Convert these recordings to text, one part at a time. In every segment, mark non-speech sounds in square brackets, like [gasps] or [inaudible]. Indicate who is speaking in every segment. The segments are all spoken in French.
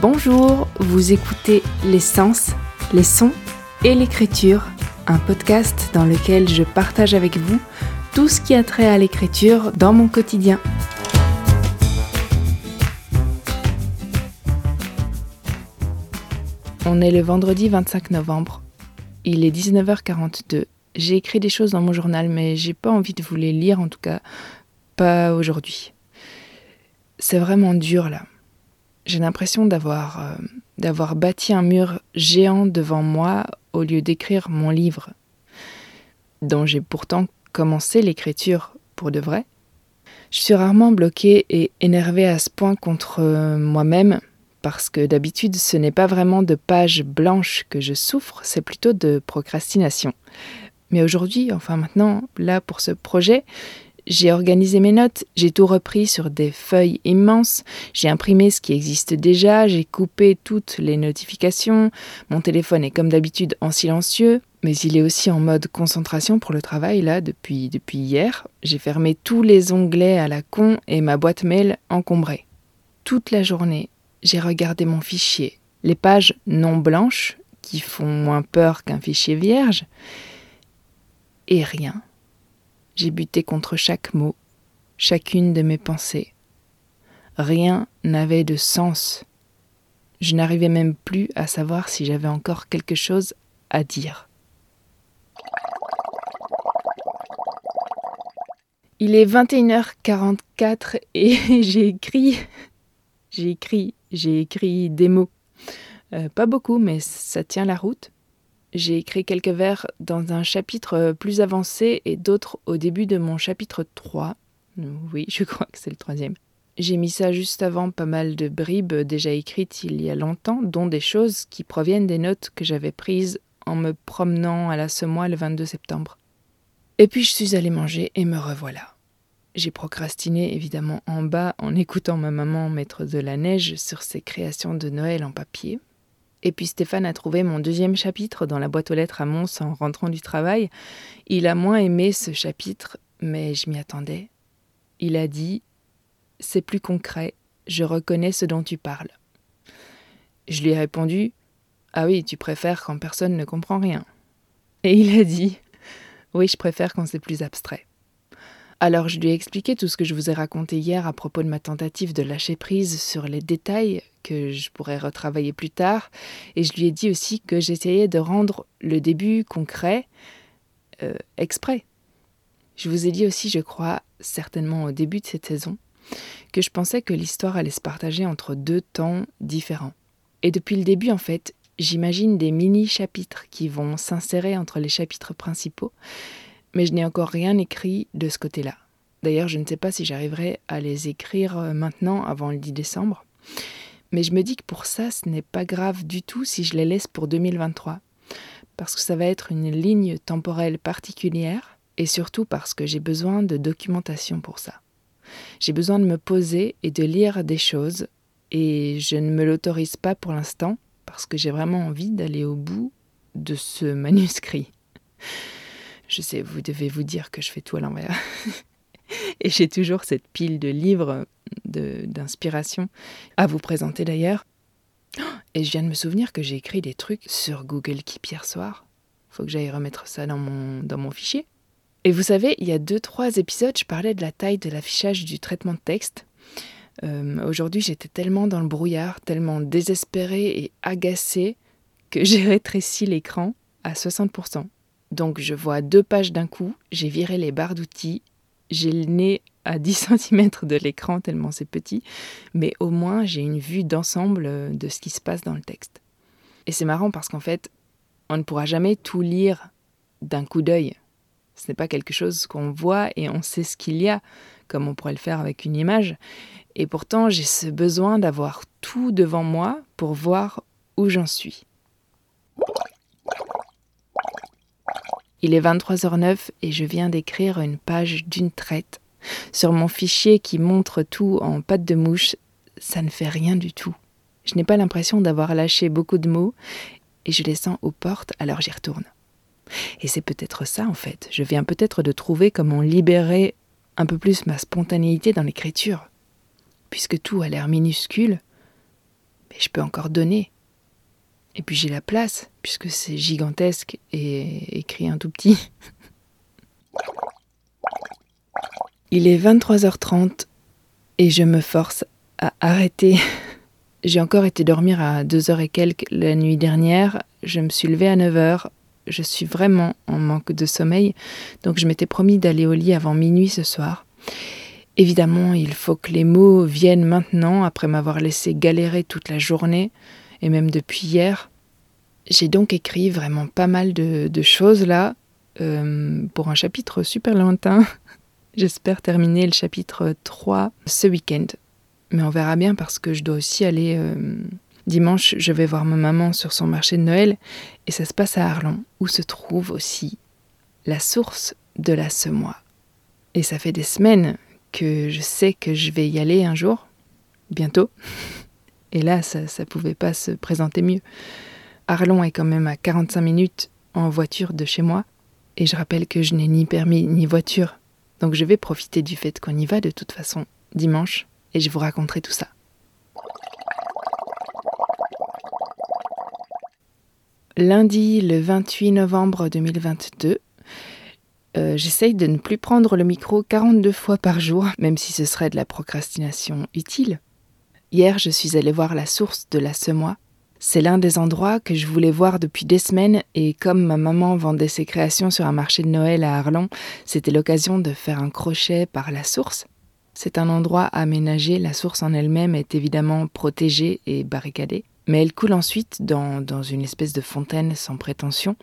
Speaker 1: Bonjour, vous écoutez Les Sens, les sons et l'écriture, un podcast dans lequel je partage avec vous tout ce qui a trait à l'écriture dans mon quotidien. On est le vendredi 25 novembre. Il est 19h42. J'ai écrit des choses dans mon journal, mais j'ai pas envie de vous les lire, en tout cas pas aujourd'hui. C'est vraiment dur là. J'ai l'impression d'avoir euh, d'avoir bâti un mur géant devant moi au lieu d'écrire mon livre, dont j'ai pourtant commencé l'écriture pour de vrai. Je suis rarement bloquée et énervée à ce point contre euh, moi-même, parce que d'habitude ce n'est pas vraiment de pages blanches que je souffre, c'est plutôt de procrastination. Mais aujourd'hui, enfin maintenant, là pour ce projet, j'ai organisé mes notes, j'ai tout repris sur des feuilles immenses, j'ai imprimé ce qui existe déjà, j'ai coupé toutes les notifications, mon téléphone est comme d'habitude en silencieux, mais il est aussi en mode concentration pour le travail là depuis, depuis hier. J'ai fermé tous les onglets à la con et ma boîte mail encombrée. Toute la journée, j'ai regardé mon fichier, les pages non blanches qui font moins peur qu'un fichier vierge, et rien j'ai buté contre chaque mot, chacune de mes pensées. Rien n'avait de sens. Je n'arrivais même plus à savoir si j'avais encore quelque chose à dire. Il est 21h44 et [laughs] j'ai écrit, j'ai écrit, j'ai écrit des mots. Euh, pas beaucoup, mais ça tient la route. J'ai écrit quelques vers dans un chapitre euh, plus avancé et d'autres au début de mon chapitre 3. Oui, [laughs] je crois que c'est le troisième. J'ai mis ça juste avant pas mal de bribes déjà écrites il y a longtemps, dont des choses qui proviennent des notes que j'avais prises en me promenant à la semois le 22 septembre. Et puis je suis allée manger et me revoilà. J'ai procrastiné évidemment en bas en écoutant ma maman mettre de la neige sur ses créations de Noël en papier. Et puis Stéphane a trouvé mon deuxième chapitre dans la boîte aux lettres à Mons en rentrant du travail. Il a moins aimé ce chapitre, mais je m'y attendais. Il a dit C'est plus concret, je reconnais ce dont tu parles. Je lui ai répondu Ah oui, tu préfères quand personne ne comprend rien. Et il a dit Oui, je préfère quand c'est plus abstrait. Alors je lui ai expliqué tout ce que je vous ai raconté hier à propos de ma tentative de lâcher prise sur les détails que je pourrais retravailler plus tard, et je lui ai dit aussi que j'essayais de rendre le début concret euh, exprès. Je vous ai dit aussi, je crois, certainement au début de cette saison, que je pensais que l'histoire allait se partager entre deux temps différents. Et depuis le début, en fait, j'imagine des mini-chapitres qui vont s'insérer entre les chapitres principaux, mais je n'ai encore rien écrit de ce côté-là. D'ailleurs, je ne sais pas si j'arriverai à les écrire euh, maintenant avant le 10 décembre. Mais je me dis que pour ça, ce n'est pas grave du tout si je les laisse pour 2023. Parce que ça va être une ligne temporelle particulière et surtout parce que j'ai besoin de documentation pour ça. J'ai besoin de me poser et de lire des choses et je ne me l'autorise pas pour l'instant parce que j'ai vraiment envie d'aller au bout de ce manuscrit. Je sais, vous devez vous dire que je fais tout à l'envers. [laughs] [laughs] Et j'ai toujours cette pile de livres d'inspiration à vous présenter d'ailleurs. [gasps] Et je viens de me souvenir que j'ai écrit des trucs sur Google Keep hier soir. Faut que j'aille remettre ça dans mon, dans mon fichier. Et vous savez, il y a deux, trois épisodes, je parlais de la taille de l'affichage du traitement de texte. Euh, aujourd'hui, j'étais tellement dans le brouillard, tellement désespérée et agacée que j'ai rétréci l'écran à 60%. Donc je vois deux pages d'un coup, j'ai viré les barres d'outils, j'ai le nez à 10 [laughs] cm de l'écran tellement c'est petit, mais au moins j'ai une vue d'ensemble euh, de ce qui se passe dans le texte. Et c'est marrant parce qu'en fait, on ne pourra jamais tout lire d'un coup d'œil. Ce n'est pas quelque chose qu'on voit et on sait ce qu'il y a, comme on pourrait le faire avec une image. Et pourtant, j'ai ce besoin d'avoir tout devant moi pour voir où j'en suis. Il est 23h09 et je viens d'écrire une page d'une traite. Sur mon fichier qui montre tout en pâte de mouche, ça ne fait rien du tout. Je n'ai pas l'impression d'avoir lâché beaucoup de mots et je les sens aux portes, alors j'y retourne. Et c'est peut-être ça en fait. Je viens peut-être de trouver comment libérer un peu plus ma spontanéité dans l'écriture. Puisque tout a l'air minuscule, Mais je peux encore donner. Et puis j'ai la place, puisque c'est gigantesque et écrit un tout petit. [laughs] Il est 23h30 et je me force à arrêter. [laughs] J'ai encore été dormir à 2h et quelques la nuit dernière. Je me suis levée à 9h. Je suis vraiment en manque de sommeil, donc je m'étais promis d'aller au lit avant minuit ce soir. Évidemment, il faut que les mots viennent maintenant, après m'avoir laissé galérer toute la journée, et même depuis hier. J'ai donc écrit vraiment pas mal de, choses là, euh, pour un chapitre super lointain. [laughs] J'espère terminer le chapitre 3 ce week-end. Mais on verra bien parce que je dois aussi aller... Euh, dimanche, je vais voir ma maman sur son marché de Noël et ça se passe à Arlon, où se trouve aussi la source de la semoie. Et ça fait des semaines que je sais que je vais y aller un jour, bientôt. [laughs] Et là, ça ne pouvait pas se présenter mieux. Arlon est quand même à 45 minutes en voiture de chez moi, et je rappelle que je n'ai ni permis ni voiture, donc je vais profiter du fait qu'on y va de toute façon dimanche, et je vous raconterai tout ça. Lundi le 28 novembre 2022, euh, j'essaye de ne plus prendre le micro 42 fois par jour, même si ce serait de la procrastination utile. Hier, je suis allée voir la source de la semoie. C'est l'un des endroits que je voulais voir depuis des semaines et comme ma maman vendait ses créations sur un marché de Noël à Arlon, c'était l'occasion de faire un crochet par la source. C'est un endroit aménagé, la source en elle-même est évidemment protégée et barricadée mais elle coule ensuite dans, dans, une espèce de fontaine sans prétention,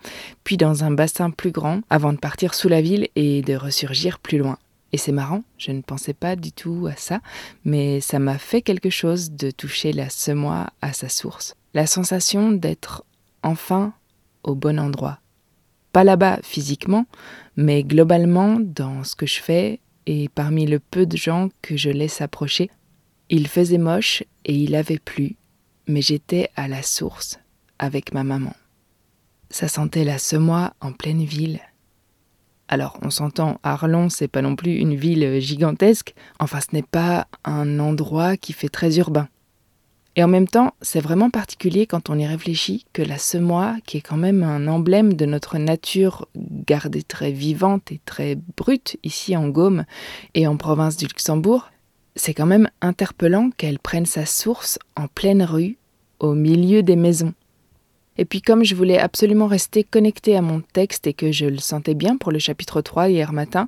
Speaker 1: puis dans un bassin plus grand, avant de partir sous la ville et de ressurgir plus loin. Et c'est marrant, je ne pensais pas du tout à ça, mais ça m'a fait quelque chose de toucher la semoie à sa source. La sensation d'être enfin au bon endroit. Pas là-bas physiquement, mais globalement dans ce que je fais et parmi le peu de gens que je laisse approcher. Il faisait moche et il avait plu mais j'étais à la source avec ma maman. Ça sentait la semoie en pleine ville. Alors, on s'entend, Arlon, c'est pas non plus une ville gigantesque, enfin, ce n'est pas un endroit qui fait très urbain. Et en même temps, c'est vraiment particulier quand on y réfléchit que la semoie, qui est quand même un emblème de notre nature gardée très vivante et très brute ici en Gaume et en province du Luxembourg, c'est quand même interpellant qu'elle prenne sa source en pleine rue, au milieu des maisons. Et puis comme je voulais absolument rester connecté à mon texte et que je le sentais bien pour le chapitre 3 hier matin,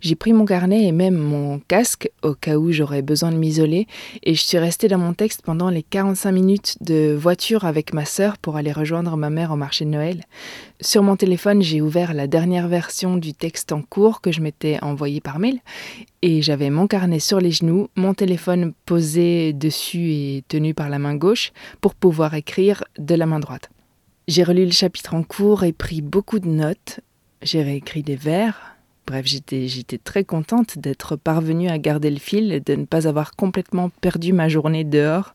Speaker 1: j'ai pris mon carnet et même mon casque au cas où j'aurais besoin de m'isoler et je suis restée dans mon texte pendant les 45 minutes de voiture avec ma sœur pour aller rejoindre ma mère au marché de Noël. Sur mon téléphone, j'ai ouvert la dernière version du texte en cours que je m'étais envoyé par mail et j'avais mon carnet sur les genoux, mon téléphone posé dessus et tenu par la main gauche pour pouvoir écrire de la main droite. J'ai relu le chapitre en cours et pris beaucoup de notes. J'ai réécrit des vers. Bref, j'étais, très contente d'être parvenue à garder le fil et de ne pas avoir complètement perdu ma journée dehors,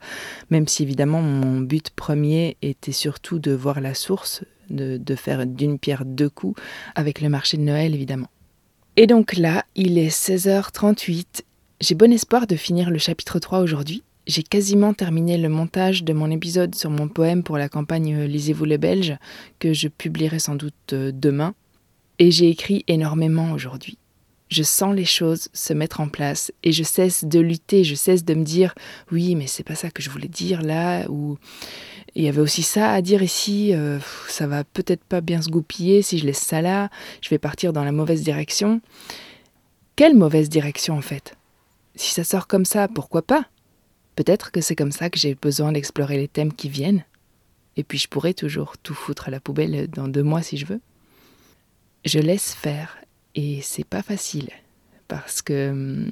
Speaker 1: même si évidemment mon but premier était surtout de voir la source, de, de faire d'une pierre deux coups, avec le marché de Noël évidemment. Et donc là, il est 16h38. J'ai bon espoir de finir le chapitre 3 aujourd'hui. J'ai quasiment terminé le montage de mon épisode sur mon poème pour la campagne Lisez-vous les Belges, que je publierai sans doute euh, demain. Et j'ai écrit énormément aujourd'hui. Je sens les choses se mettre en place et je cesse de lutter, je cesse de me dire oui, mais c'est pas ça que je voulais dire là, ou il y avait aussi ça à dire ici, euh, ça va peut-être pas bien se goupiller si je laisse ça là, je vais partir dans la mauvaise direction. Quelle mauvaise direction en fait? Si ça sort comme ça, pourquoi pas? Peut-être que c'est comme ça que j'ai besoin d'explorer les thèmes qui viennent. Et puis je pourrais toujours tout foutre à la poubelle dans deux mois si je veux. Je laisse faire et c'est pas facile parce que hum,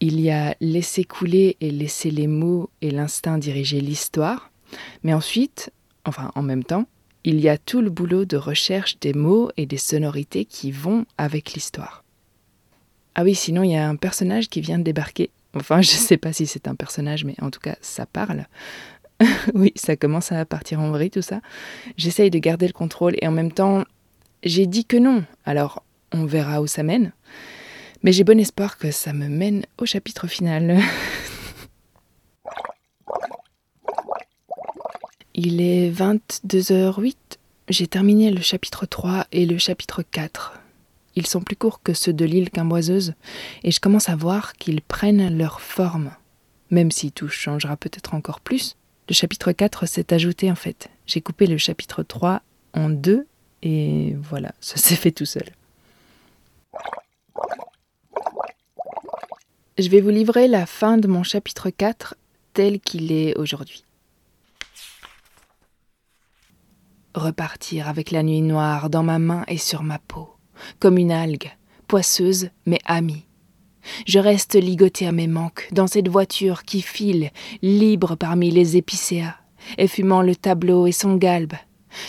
Speaker 1: il y a laisser couler et laisser les mots et l'instinct diriger l'histoire, mais ensuite, enfin en même temps, il y a tout le boulot de recherche des mots et des sonorités qui vont avec l'histoire. Ah oui, sinon il y a un personnage qui vient de débarquer Enfin, je ne sais pas si c'est un personnage, mais en tout cas, ça parle. [laughs] oui, ça commence à partir en vrille, tout ça. J'essaye de garder le contrôle et en même temps, j'ai dit que non. Alors, on verra où ça mène. Mais j'ai bon espoir que ça me mène au chapitre final. [laughs] Il est 22h08. J'ai terminé le chapitre 3 et le chapitre 4. Ils sont plus courts que ceux de l'île Quimboiseuse, et je commence à voir qu'ils prennent leur forme. Même si tout changera peut-être encore plus, le chapitre 4 s'est ajouté en fait. J'ai coupé le chapitre 3 en deux, et voilà, [laughs] ça s'est fait tout seul. Je vais vous livrer la fin de mon chapitre 4 tel qu'il est aujourd'hui. Repartir avec la nuit noire dans ma main et sur ma peau, comme une algue, poisseuse mais amie. Je reste ligoté à mes manques dans cette voiture qui file, libre parmi les épicéas, effumant le tableau et son galbe.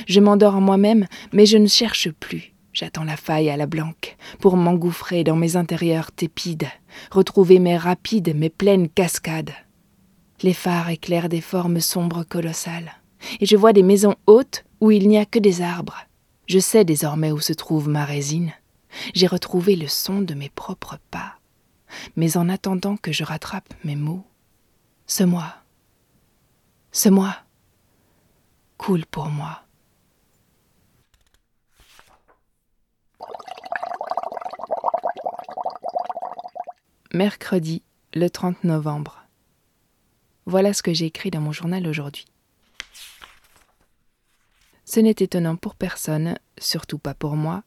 Speaker 1: Je m'endors en moi-même, mais je ne cherche plus. J'attends la faille à la blanque pour m'engouffrer dans mes intérieurs tépides, retrouver mes rapides, mes pleines cascades. Les phares éclairent des formes sombres colossales, et je vois des maisons hautes où il n'y a que des arbres. Je sais désormais où se trouve ma résine. J'ai retrouvé le son de mes propres pas. Mais en attendant que je rattrape mes mots, ce moi, ce moi, coule pour moi. Mercredi, le 30 novembre. Voilà ce que j'ai écrit dans mon journal aujourd'hui. Ce n'est étonnant pour personne, surtout pas pour moi.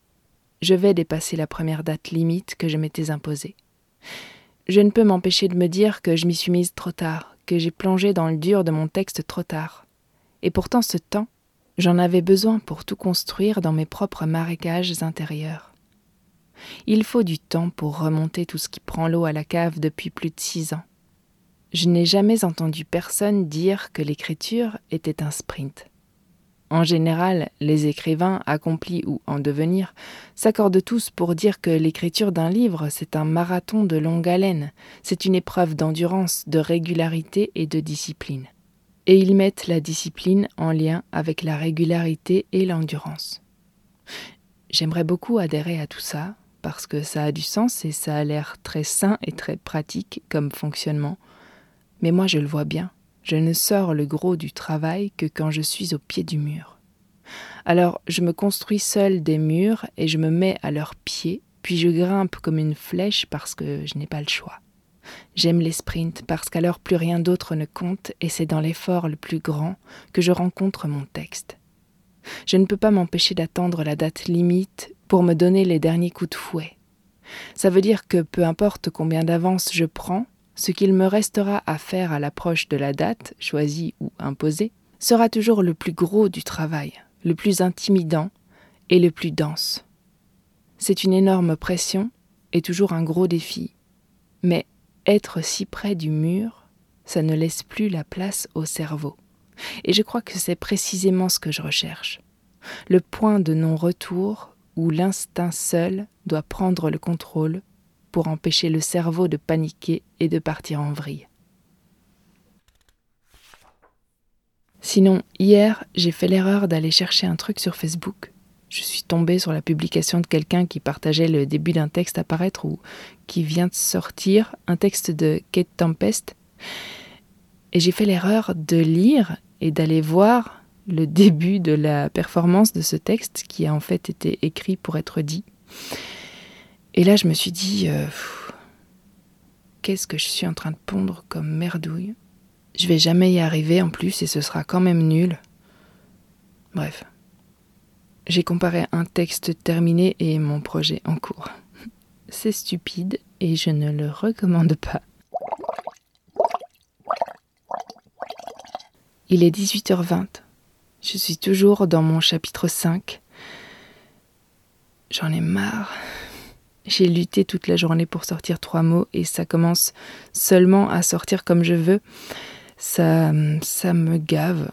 Speaker 1: Je vais dépasser la première date limite que je m'étais imposée. Je ne peux m'empêcher de me dire que je m'y suis mise trop tard, que j'ai plongé dans le dur de mon texte trop tard. Et pourtant ce temps, j'en avais besoin pour tout construire dans mes propres marécages intérieurs. Il faut du temps pour remonter tout ce qui prend l'eau à la cave depuis plus de six ans. Je n'ai jamais entendu personne dire que l'écriture était un sprint. En général, les écrivains, accomplis ou en devenir, s'accordent tous pour dire que l'écriture d'un livre, c'est un marathon de longue haleine, c'est une épreuve d'endurance, de régularité et de discipline. Et ils mettent la discipline en lien avec la régularité et l'endurance. J'aimerais beaucoup adhérer à tout ça, parce que ça a du sens et ça a l'air très sain et très pratique comme fonctionnement. Mais moi je le vois bien, je ne sors le gros du travail que quand je suis au pied du mur. Alors je me construis seul des murs et je me mets à leurs pieds, puis je grimpe comme une flèche parce que je n'ai pas le choix. J'aime les sprints parce qu'alors plus rien d'autre ne compte et c'est dans l'effort le plus grand que je rencontre mon texte. Je ne peux pas m'empêcher d'attendre la date limite pour me donner les derniers coups de fouet. Ça veut dire que peu importe combien d'avance je prends, ce qu'il me restera à faire à l'approche de la date, choisie ou imposée, sera toujours le plus gros du travail, le plus intimidant et le plus dense. C'est une énorme pression et toujours un gros défi. Mais être si près du mur, ça ne laisse plus la place au cerveau. Et je crois que c'est précisément ce que je recherche. Le point de non-retour où l'instinct seul doit prendre le contrôle pour empêcher le cerveau de paniquer et de partir en vrille. Sinon, hier, j'ai fait l'erreur d'aller chercher un truc sur Facebook. Je suis tombée sur la publication de quelqu'un qui partageait le début d'un texte à paraître ou qui vient de sortir, un texte de Kate Tempest. Et j'ai fait l'erreur de lire et d'aller voir le [laughs] début de la performance de ce texte qui a en fait été écrit pour être dit. Et là, je me suis dit, euh, qu'est-ce que je suis en train de pondre comme merdouille? Je vais jamais y arriver en plus et ce sera quand même nul. Bref. J'ai comparé un texte terminé et mon projet en cours. [laughs] C'est stupide et je ne le recommande pas. Il est 18h20. Je suis toujours dans mon chapitre 5. J'en ai marre. J'ai lutté toute la journée pour sortir trois mots et ça commence seulement à sortir comme je veux. Ça, ça me gave.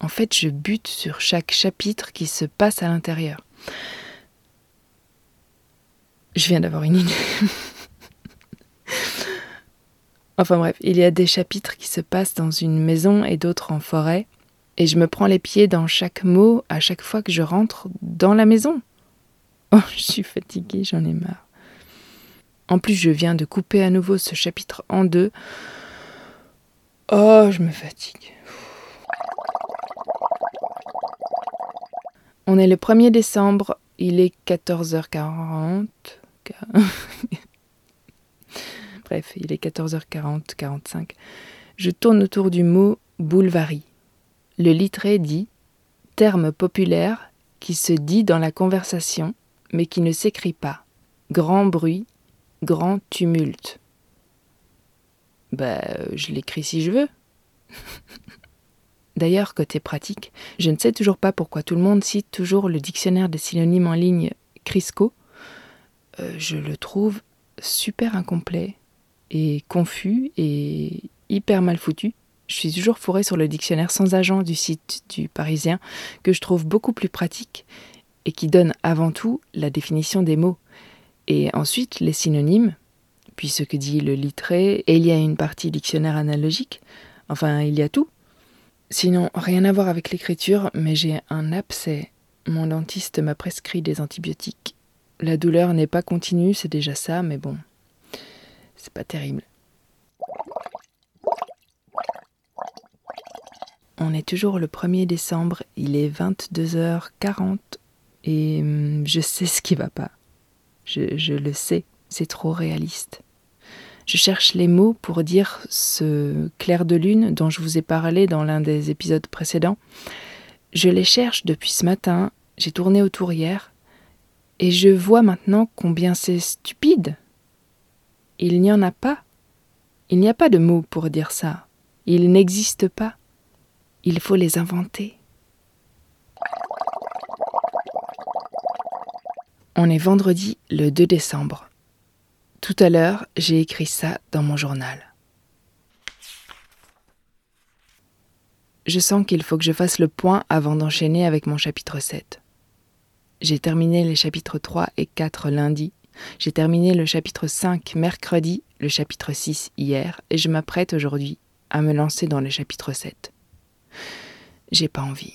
Speaker 1: En fait, je bute sur chaque chapitre qui se passe à l'intérieur. Je viens d'avoir une idée. [laughs] enfin bref, il y a des chapitres qui se passent dans une maison et d'autres en forêt et je me prends les pieds dans chaque mot à chaque fois que je rentre dans la maison. Oh, je suis fatiguée, j'en ai marre. En plus, je viens de couper à nouveau ce chapitre en deux. Oh, je me fatigue. On est le 1er décembre, il est 14h40. [laughs] Bref, il est 14h40, 45. Je tourne autour du mot boulevarie. Le littré dit terme populaire qui se dit dans la conversation, mais qui ne s'écrit pas. Grand bruit, grand tumulte. Bah, je l'écris si je veux. [laughs] D'ailleurs, côté pratique, je ne sais toujours pas pourquoi tout le monde cite toujours le dictionnaire des synonymes en ligne Crisco. Euh, je le trouve super incomplet et confus et hyper mal foutu. Je suis toujours fourrée sur le dictionnaire sans agent du site du Parisien, que je trouve beaucoup plus pratique et qui donne avant tout la définition des mots. Et ensuite les synonymes, puis ce que dit le littré, et il y a une partie dictionnaire analogique, enfin il y a tout. Sinon, rien à voir avec l'écriture, mais j'ai un abcès. Mon dentiste m'a prescrit des antibiotiques. La douleur n'est pas continue, c'est déjà ça, mais bon, c'est pas terrible. On est toujours le 1er décembre, il est 22h40 et hum, je sais ce qui va pas. Je, je le sais, c'est trop réaliste. Je cherche les mots pour dire ce clair de lune dont je vous ai parlé dans l'un des épisodes précédents. Je les cherche depuis ce matin, j'ai tourné autour hier, et je vois maintenant combien c'est stupide. Il n'y en a pas. Il n'y a pas de mots pour dire ça. Ils n'existent pas. Il faut les inventer. On est vendredi le 2 décembre. Tout à l'heure, j'ai écrit ça dans mon journal. Je sens qu'il faut que je fasse le point avant d'enchaîner avec mon chapitre 7. J'ai terminé les chapitres 3 et 4 lundi. J'ai terminé le chapitre 5 mercredi, le chapitre 6 hier, et je m'apprête aujourd'hui à me lancer dans le chapitre 7. J'ai pas envie.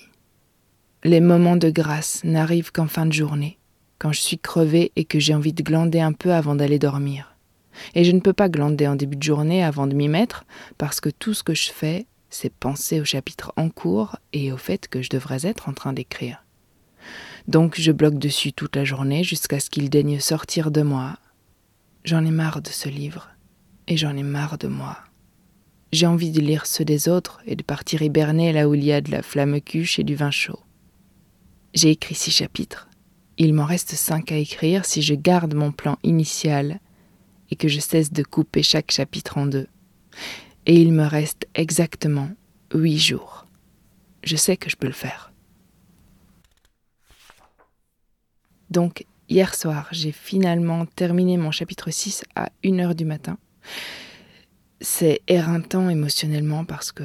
Speaker 1: Les moments de grâce n'arrivent qu'en fin de journée quand je suis crevée et que j'ai envie de glander un peu avant d'aller dormir. Et je ne peux pas glander en début de journée avant de m'y mettre, parce que tout ce que je fais, c'est penser au chapitre en cours et au fait que je devrais être en train d'écrire. Donc je bloque dessus toute la journée jusqu'à ce qu'il daigne sortir de moi. J'en ai marre de ce livre, et j'en ai marre de moi. J'ai envie de lire ceux des autres et de partir hiberner là où il y a de la flamme cuche et du vin chaud. J'ai écrit six chapitres, il m'en reste cinq à écrire si je garde mon plan initial et que je cesse de couper chaque chapitre en deux. Et il me reste exactement huit jours. Je sais que je peux le faire. Donc, hier soir, j'ai finalement terminé mon chapitre 6 à 1h du matin. C'est éreintant émotionnellement parce que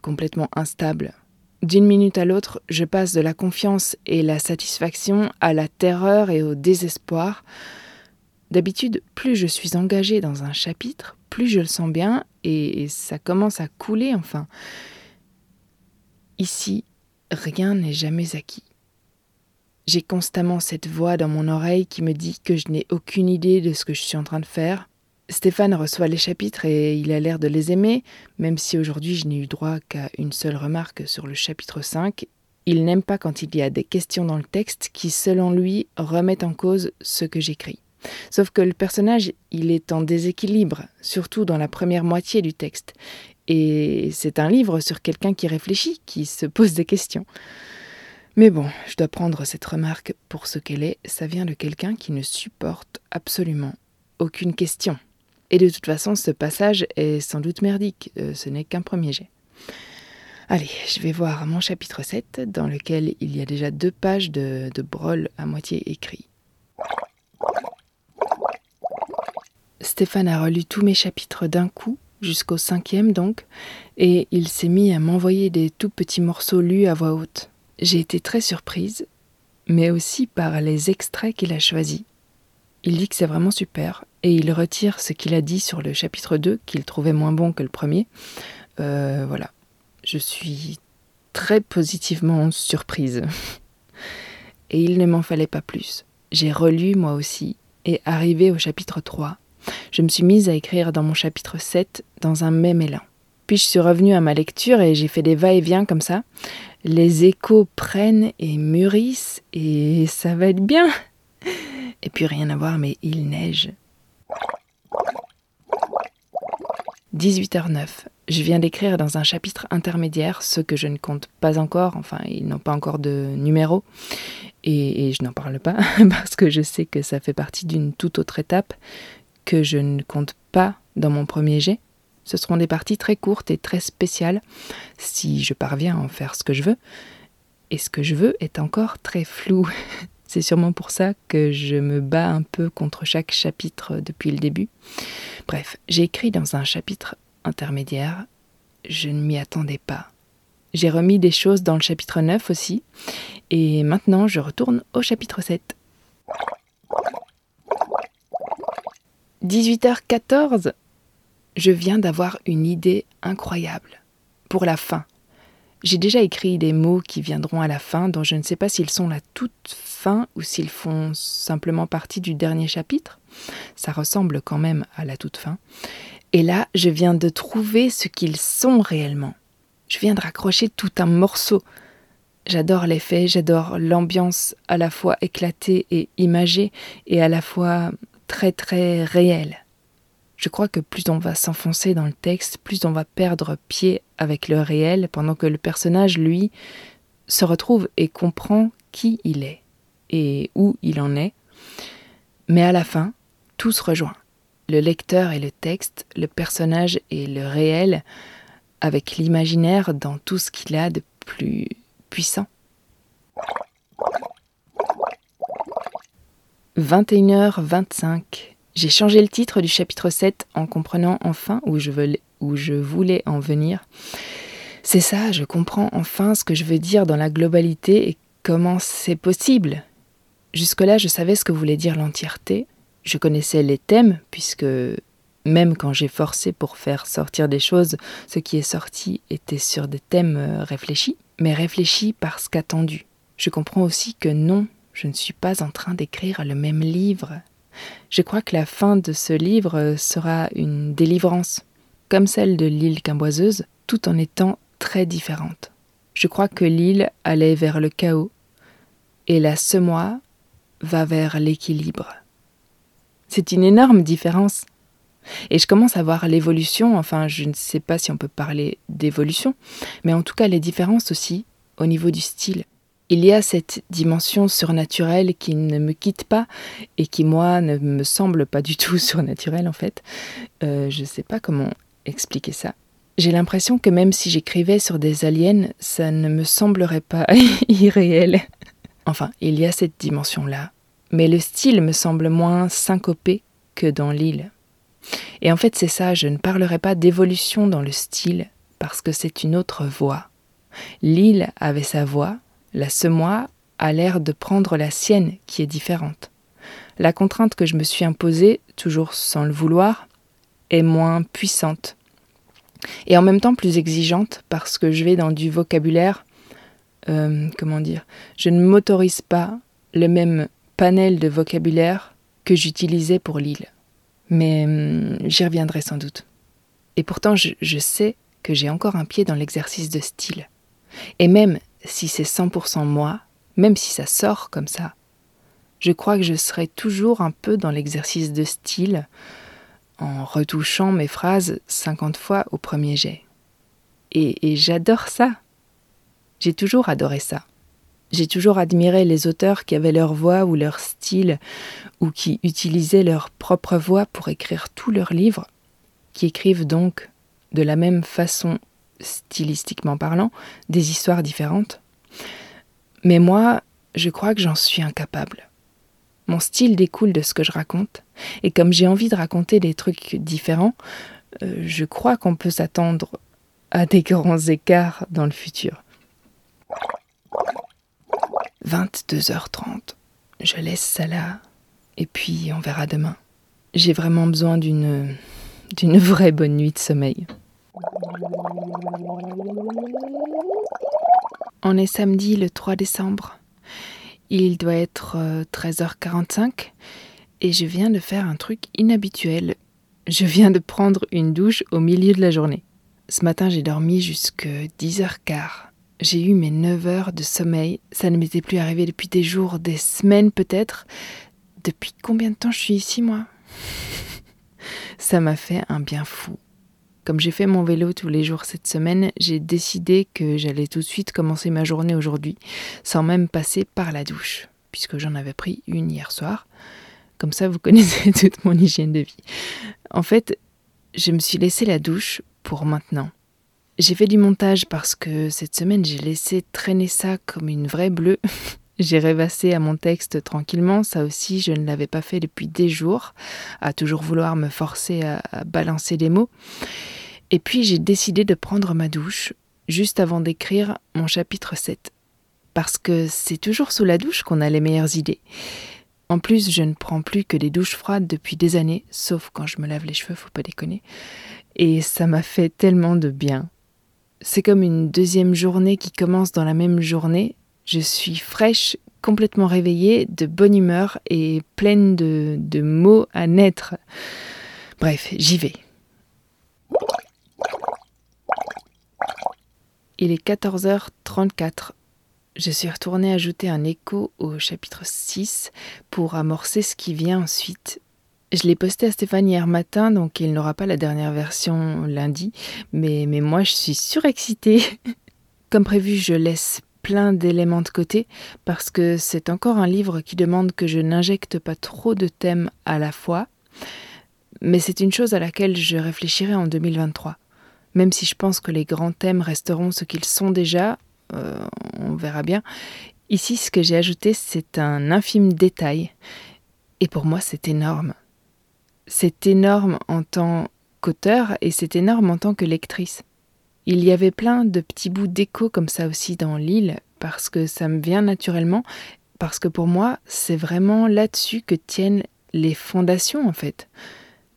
Speaker 1: complètement instable d'une minute à l'autre, je passe de la confiance et la satisfaction à la terreur et au désespoir. D'habitude, plus je suis engagée dans un chapitre, plus je le sens bien et ça commence à couler enfin. Ici, rien n'est jamais acquis. J'ai constamment cette voix dans mon oreille qui me dit que je n'ai aucune idée de ce que je suis en train de faire, Stéphane reçoit les chapitres et il a l'air de les aimer, même si aujourd'hui je n'ai eu droit qu'à une seule remarque sur le chapitre 5. Il n'aime pas quand il y a des questions dans le texte qui, selon lui, remettent en cause ce que j'écris. Sauf que le personnage, il est en déséquilibre, surtout dans la première moitié du texte. Et c'est un livre sur quelqu'un qui réfléchit, qui se pose des questions. Mais bon, je dois prendre cette remarque pour ce qu'elle est, ça vient de quelqu'un qui ne supporte absolument aucune question. Et de toute façon, ce passage est sans doute merdique, euh, ce n'est qu'un premier jet. Allez, je vais voir mon chapitre 7, dans lequel il y a déjà deux pages de, de à moitié écrit. Stéphane a relu tous mes chapitres d'un coup, jusqu'au cinquième donc, et il s'est mis à m'envoyer des tout petits morceaux lus à voix haute. J'ai été très surprise, mais aussi par les extraits qu'il a choisis. Il dit que c'est vraiment super et il retire ce qu'il a dit sur le chapitre 2 qu'il trouvait moins bon que le premier. Euh, voilà. Je suis très positivement surprise. et il ne m'en fallait pas plus. J'ai relu moi aussi et arrivé au chapitre 3, je me suis mise à écrire dans mon chapitre 7 dans un même élan. Puis je suis revenue à ma lecture et j'ai fait des va-et-vient comme ça. Les échos prennent et mûrissent et ça va être bien. Et puis rien à voir, mais il neige. 18h09. Je viens d'écrire dans un chapitre intermédiaire ce que je ne compte pas encore, enfin ils n'ont pas encore de numéro, et, et je n'en parle pas [laughs] parce que je sais que ça fait partie d'une toute autre étape que je ne compte pas dans mon premier jet. Ce seront des parties très courtes et très spéciales, si je parviens à en faire ce que je veux. Et ce que je veux est encore très flou. [laughs] C'est sûrement pour ça que je me bats un peu contre chaque chapitre depuis le début. Bref, j'ai écrit dans un chapitre intermédiaire. Je ne m'y attendais pas. J'ai remis des choses dans le chapitre 9 aussi. Et maintenant, je retourne au chapitre 7. 18h14 Je viens d'avoir une idée incroyable. Pour la fin. J'ai déjà écrit des mots qui viendront à la fin, dont je ne sais pas s'ils sont la toute ou s'ils font simplement partie du dernier chapitre. Ça ressemble quand même à la toute fin. Et là, je viens de trouver ce qu'ils sont réellement. Je viens de raccrocher tout un morceau. J'adore l'effet, j'adore l'ambiance à la fois éclatée et imagée, et à la fois très très réelle. Je crois que plus on va s'enfoncer dans le texte, plus on va perdre pied avec le réel, pendant que le personnage, lui, se retrouve et comprend qui il est et où il en est. Mais à la fin, tout se rejoint. Le lecteur et le texte, le personnage et le réel, avec l'imaginaire dans tout ce qu'il a de plus puissant. 21h25 j'ai changé le titre du chapitre 7 en comprenant enfin où je, où je voulais en venir. C'est ça, je comprends enfin ce que je veux dire dans la globalité et comment c'est possible. Jusque-là, je savais ce que voulait dire l'entièreté. Je connaissais les thèmes, puisque même quand j'ai forcé pour faire sortir des choses, ce qui est sorti était sur des thèmes euh, réfléchis, mais réfléchis parce qu'attendus. Je comprends aussi que non, je ne suis pas en train d'écrire le même livre je crois que la fin de ce livre sera une délivrance, comme celle de l'île Quimboiseuse, tout en étant très différente. Je crois que l'île allait vers le chaos, et la semois va vers l'équilibre. C'est une énorme différence. Et je commence à voir l'évolution, enfin je ne sais pas si on peut parler d'évolution, mais en tout cas les différences aussi au niveau du style il y a cette dimension surnaturelle qui ne me quitte pas et qui, moi, ne me semble pas du tout [laughs] surnaturelle, en fait. Euh, je ne sais pas comment expliquer ça. J'ai l'impression que même si j'écrivais sur des aliens, ça ne me semblerait pas [laughs] irréel. Enfin, il y a cette dimension-là. Mais le style me semble moins syncopé que dans l'île. Et en fait, c'est ça, je ne parlerai pas d'évolution dans le style, parce que c'est une autre voix. L'île avait sa voix, la semois a l'air de prendre la sienne qui est différente. La contrainte que je me suis imposée, toujours sans le vouloir, est moins puissante et en même temps plus exigeante parce que je vais dans du vocabulaire, euh, comment dire, je ne m'autorise pas le même panel de vocabulaire que j'utilisais pour l'île. Mais hum, j'y reviendrai sans doute. Et pourtant, je sais que j'ai encore un pied dans l'exercice de style. Et même si c'est 100% moi, même si ça sort comme ça, je crois que je serai toujours un peu dans l'exercice de style, en retouchant mes phrases 50 fois au premier jet. Et, et j'adore ça. J'ai toujours adoré ça. J'ai toujours admiré les auteurs qui avaient leur voix ou leur style, ou qui utilisaient leur propre voix pour écrire tous leurs livres, qui écrivent donc de la même façon stylistiquement parlant, des histoires différentes. Mais moi, je crois que j'en suis incapable. Mon style découle de ce que je raconte, et comme j'ai envie de raconter des trucs différents, euh, je crois qu'on peut s'attendre à des grands écarts dans le futur. 22h30. Je laisse ça là, et puis on verra demain. J'ai vraiment besoin d'une d'une vraie bonne nuit de sommeil. On est samedi le 3 décembre. Il doit être 13h45 euh, et je viens de faire un truc inhabituel. Je viens de prendre une douche au milieu de la journée. Ce matin, j'ai dormi jusque 10h15. J'ai eu mes 9 heures de sommeil. Ça ne m'était plus arrivé depuis des jours, des semaines peut-être. Depuis combien de temps je suis ici, moi? [laughs] Ça m'a fait un bien fou. Comme j'ai fait mon vélo tous les jours cette semaine, j'ai décidé que j'allais tout de suite commencer ma journée aujourd'hui, sans même passer par la douche, puisque j'en avais pris une hier soir. Comme ça, vous [laughs] connaissez toute mon hygiène de vie. En fait, je me suis laissé la douche pour maintenant. J'ai fait du montage parce que cette semaine, j'ai laissé traîner ça comme une vraie bleue. [laughs] J'ai rêvassé à mon texte tranquillement, ça aussi je ne l'avais pas fait depuis des jours, à toujours vouloir me forcer à, balancer des mots. Et puis j'ai décidé de prendre ma douche juste avant d'écrire mon chapitre 7. Parce que c'est toujours sous la douche qu'on a les meilleures idées. En plus, je ne prends plus que des douches froides depuis des années, sauf quand je me lave les cheveux, faut pas déconner. Et ça m'a fait tellement de bien. C'est comme une deuxième journée qui commence dans la même journée. Je suis fraîche, complètement réveillée, de bonne humeur et pleine de, mots à naître. Bref, j'y vais. Il est 14h34. Je suis retournée ajouter un écho au chapitre 6 pour amorcer ce qui vient ensuite. Je l'ai posté à Stéphane hier matin, donc il n'aura pas la dernière version lundi, mais, moi je suis surexcitée. [laughs] Comme prévu, je laisse plein d'éléments de côté parce que c'est encore un livre qui demande que je n'injecte pas trop de thèmes à la fois, mais c'est une chose à laquelle je réfléchirai en 2023 même si je pense que les grands thèmes resteront ce qu'ils sont déjà, euh, on verra bien. Ici, ce que j'ai ajouté, c'est un infime détail. Et pour moi, c'est énorme. C'est énorme en tant qu'auteur et c'est énorme en tant que lectrice. Il y avait plein de petits bouts d'écho comme ça aussi dans l'île, parce que ça me vient naturellement, parce que pour moi, c'est vraiment là-dessus que tiennent les fondations en fait.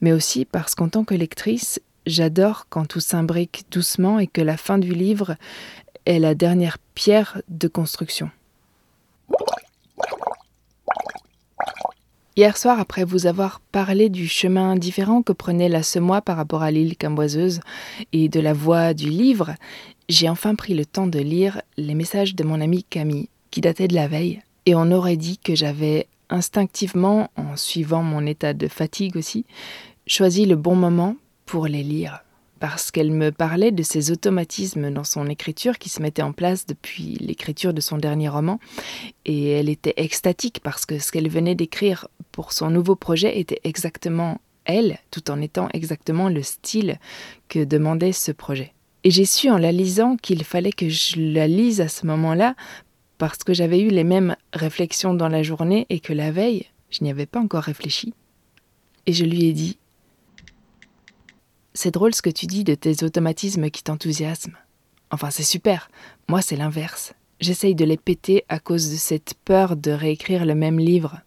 Speaker 1: Mais aussi parce qu'en tant que lectrice, J'adore quand tout s'imbrique doucement et que la fin du livre est la dernière pierre de construction. Hier soir, après vous avoir parlé du chemin différent que prenait la semois par rapport à l'île camboiseuse et de la voix du livre, j'ai enfin pris le temps de lire les messages de mon amie Camille, qui dataient de la veille, et on aurait dit que j'avais instinctivement, en suivant mon état de fatigue aussi, choisi le bon moment pour les lire, parce qu'elle me parlait de ces automatismes dans son écriture qui se mettaient en place depuis l'écriture de son dernier roman, et elle était extatique parce que ce qu'elle venait d'écrire pour son nouveau projet était exactement elle, tout en étant exactement le style que demandait ce projet. Et j'ai su en la lisant qu'il fallait que je la lise à ce moment-là parce que j'avais eu les mêmes réflexions dans la journée et que la veille, je n'y avais pas encore réfléchi. Et je lui ai dit c'est drôle ce que tu dis de tes automatismes qui t'enthousiasment. Enfin, c'est super. Moi, c'est l'inverse. J'essaye de les péter à cause de cette peur de réécrire le même livre.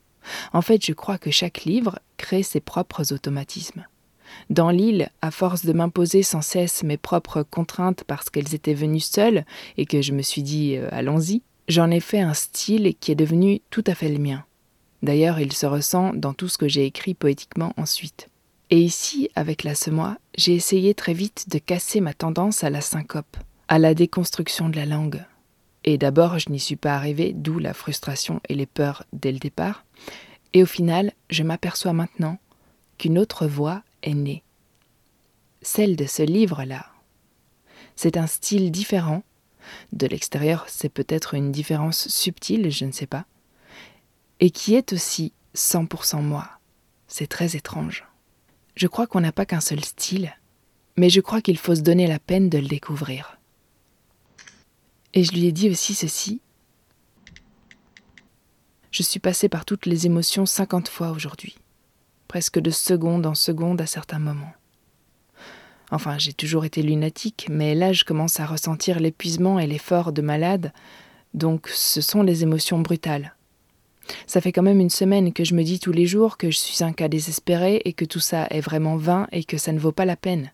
Speaker 1: En fait, je crois que chaque livre crée ses propres automatismes. Dans l'île, à force de m'imposer sans cesse mes propres contraintes parce qu'elles étaient venues seules et que je me suis dit euh, allons-y, j'en ai fait un style qui est devenu tout à fait le mien. D'ailleurs, il se ressent dans tout ce que j'ai écrit poétiquement ensuite. Et ici, avec la semois, j'ai essayé très vite de casser ma tendance à la syncope, à la déconstruction de la langue. Et d'abord, je n'y suis pas arrivé, d'où la frustration et les peurs dès le départ. Et au final, je m'aperçois maintenant qu'une autre voix est née. Celle de ce livre-là. C'est un style différent. De l'extérieur, c'est peut-être une différence subtile, je ne sais pas. Et qui est aussi 100% moi. C'est très étrange. Je crois qu'on n'a pas qu'un seul style, mais je crois qu'il faut se donner la peine de le découvrir. Et je lui ai dit aussi ceci. Je suis passée par toutes les émotions cinquante fois aujourd'hui, presque de seconde en seconde à certains moments. Enfin, j'ai toujours été lunatique, mais là je commence à ressentir l'épuisement et l'effort de malade, donc ce sont les émotions brutales. Ça fait quand même une semaine que je me dis tous les jours que je suis un cas désespéré et que tout ça est vraiment vain et que ça ne vaut pas la peine.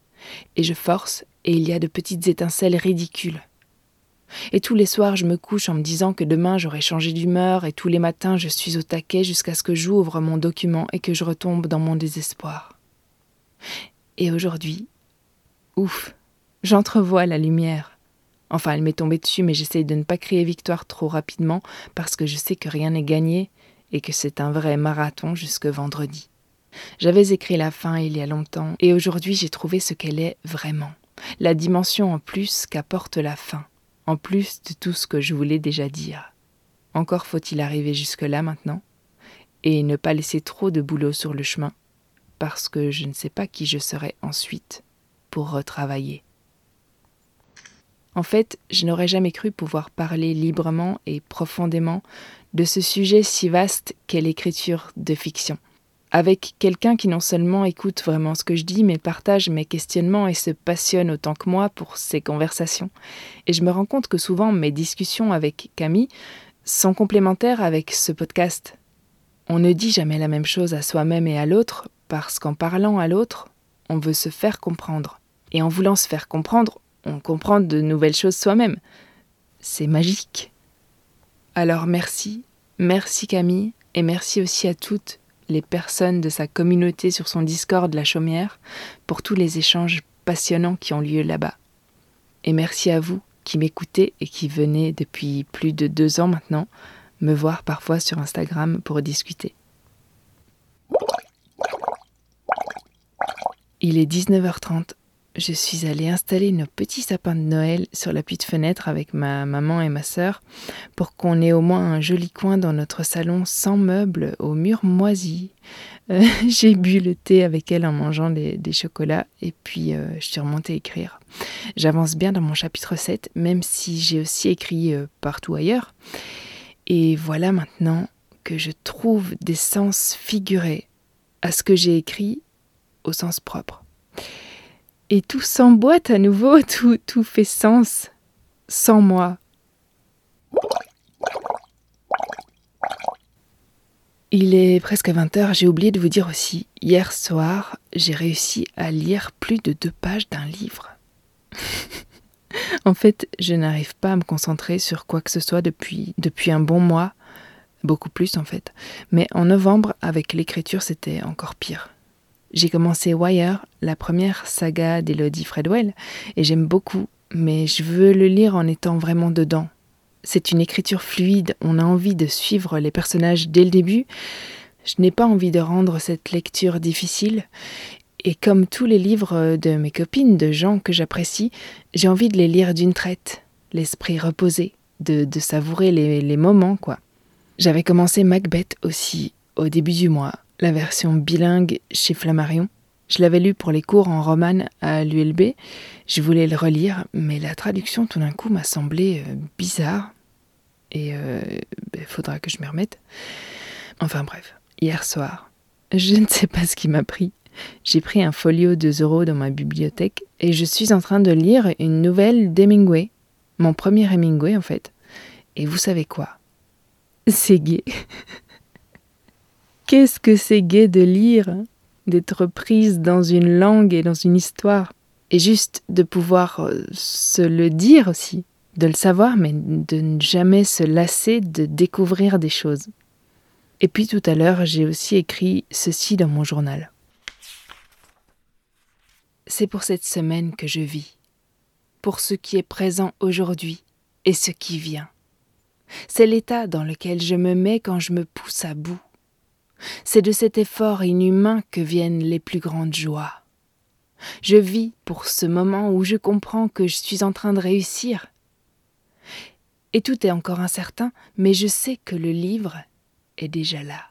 Speaker 1: Et je force, et il y a de petites étincelles ridicules. Et tous les soirs, je me couche en me disant que demain j'aurai changé d'humeur, et tous les matins, je suis au taquet jusqu'à ce que j'ouvre mon document et que je retombe dans mon désespoir. Et aujourd'hui, ouf, j'entrevois la lumière. Enfin, elle m'est tombée dessus, mais j'essaye de ne pas crier victoire trop rapidement parce que je sais que rien n'est gagné et que c'est un vrai marathon jusque vendredi. J'avais écrit la fin il y a longtemps et aujourd'hui j'ai trouvé ce qu'elle est vraiment, la dimension en plus qu'apporte la fin, en plus de tout ce que je voulais déjà dire. Encore faut-il arriver jusque-là maintenant et ne pas laisser trop de boulot sur le chemin parce que je ne sais pas qui je serai ensuite pour retravailler. En fait, je n'aurais jamais cru pouvoir parler librement et profondément de ce sujet si vaste qu'est l'écriture de fiction, avec quelqu'un qui non seulement écoute vraiment ce que je dis, mais partage mes questionnements et se passionne autant que moi pour ces conversations. Et je me rends compte que souvent mes discussions avec Camille sont complémentaires avec ce podcast. On ne dit jamais la même chose à soi-même et à l'autre, parce qu'en parlant à l'autre, on veut se faire comprendre. Et en voulant se faire comprendre, on comprend de nouvelles choses soi-même. C'est magique. Alors merci, merci Camille, et merci aussi à toutes les personnes de sa communauté sur son Discord La Chaumière pour tous les échanges passionnants qui ont lieu là-bas. Et merci à vous qui m'écoutez et qui venez depuis plus de deux ans maintenant me voir parfois sur Instagram pour discuter. Il est 19h30 je suis allée installer nos petits sapins de Noël sur la petite fenêtre avec ma maman et ma sœur pour qu'on ait au moins un joli coin dans notre salon sans meubles, aux murs moisis. Euh, [laughs] j'ai bu le thé avec elle en mangeant des, chocolats et puis euh, je suis remontée écrire. J'avance bien dans mon chapitre 7, même si j'ai aussi écrit euh, partout ailleurs. Et voilà maintenant que je trouve des sens figurés à ce que j'ai écrit au sens propre. Et tout s'emboîte à nouveau, [laughs] tout, tout fait sens sans moi. Il est presque 20h, j'ai oublié de vous dire aussi, hier soir, j'ai réussi à lire plus de deux pages d'un livre. [laughs] en fait, je n'arrive pas à me concentrer sur quoi que ce soit depuis, depuis un bon mois, beaucoup plus en fait. Mais en novembre, avec l'écriture, c'était encore pire. J'ai commencé Wire, la première saga d'Elodie Fredwell, et j'aime beaucoup, mais je veux le lire en étant vraiment dedans. C'est une écriture fluide, on a envie de suivre les personnages dès le début. Je n'ai pas envie de rendre cette lecture difficile, et comme tous les livres de mes copines, de gens que j'apprécie, j'ai envie de les lire d'une traite, l'esprit reposé, de, savourer les, moments, quoi. J'avais commencé Macbeth aussi au début du mois, la version bilingue chez Flammarion. Je l'avais lu pour les cours en romane à l'ULB. Je voulais le relire, mais la traduction tout d'un coup m'a semblé euh, bizarre. Et il euh, ben, faudra que je me remette. Enfin bref, hier soir, [laughs] je ne sais pas ce qui m'a pris. J'ai pris un folio de euros dans ma bibliothèque et je suis en train de lire une nouvelle d'Hemingway. Mon premier Hemingway en fait. Et vous savez quoi? C'est gay. [laughs] Qu'est-ce que c'est gai de lire, d'être prise dans une langue et dans une histoire, et juste de pouvoir euh, se le dire aussi, de le savoir, mais de ne jamais se lasser de découvrir des choses. Et puis tout à l'heure, j'ai aussi écrit ceci dans mon journal. C'est pour cette semaine que je vis, pour ce qui est présent aujourd'hui et ce qui vient. C'est l'état dans lequel je me mets quand je me pousse à bout, c'est de cet effort inhumain que viennent les plus grandes joies. Je vis pour ce moment où je comprends que je suis en train de réussir. Et tout est encore incertain, mais je sais que le livre est déjà là.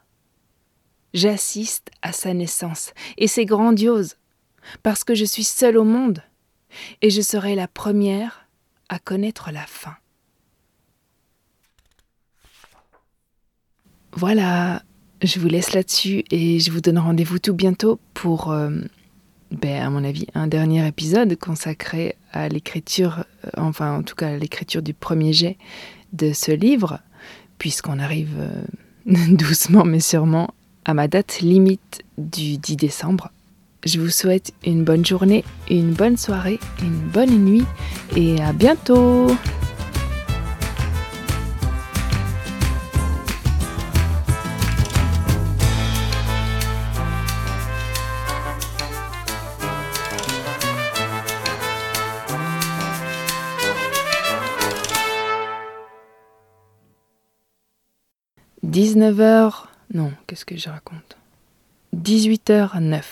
Speaker 1: J'assiste à sa naissance, et c'est grandiose, parce que je suis seule au monde, et je serai la première à connaître la fin. Voilà, je vous laisse là-dessus et je vous donne rendez-vous tout bientôt pour, euh, ben, à mon avis, un dernier épisode consacré à l'écriture, euh, enfin en tout cas à l'écriture du premier jet de ce livre, puisqu'on arrive euh, [laughs] doucement mais sûrement à ma date limite du 10 décembre. Je vous souhaite une bonne journée, une bonne soirée, une bonne nuit et à bientôt 19h. Non, qu'est-ce que je raconte? 18h09.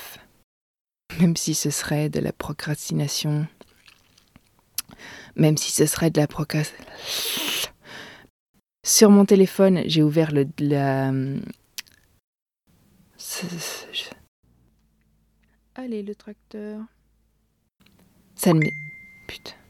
Speaker 1: Même si ce serait de la procrastination. Même si ce serait de la procrastination. Sur mon téléphone, j'ai ouvert le, la. Allez, le tracteur. Ça ne Putain.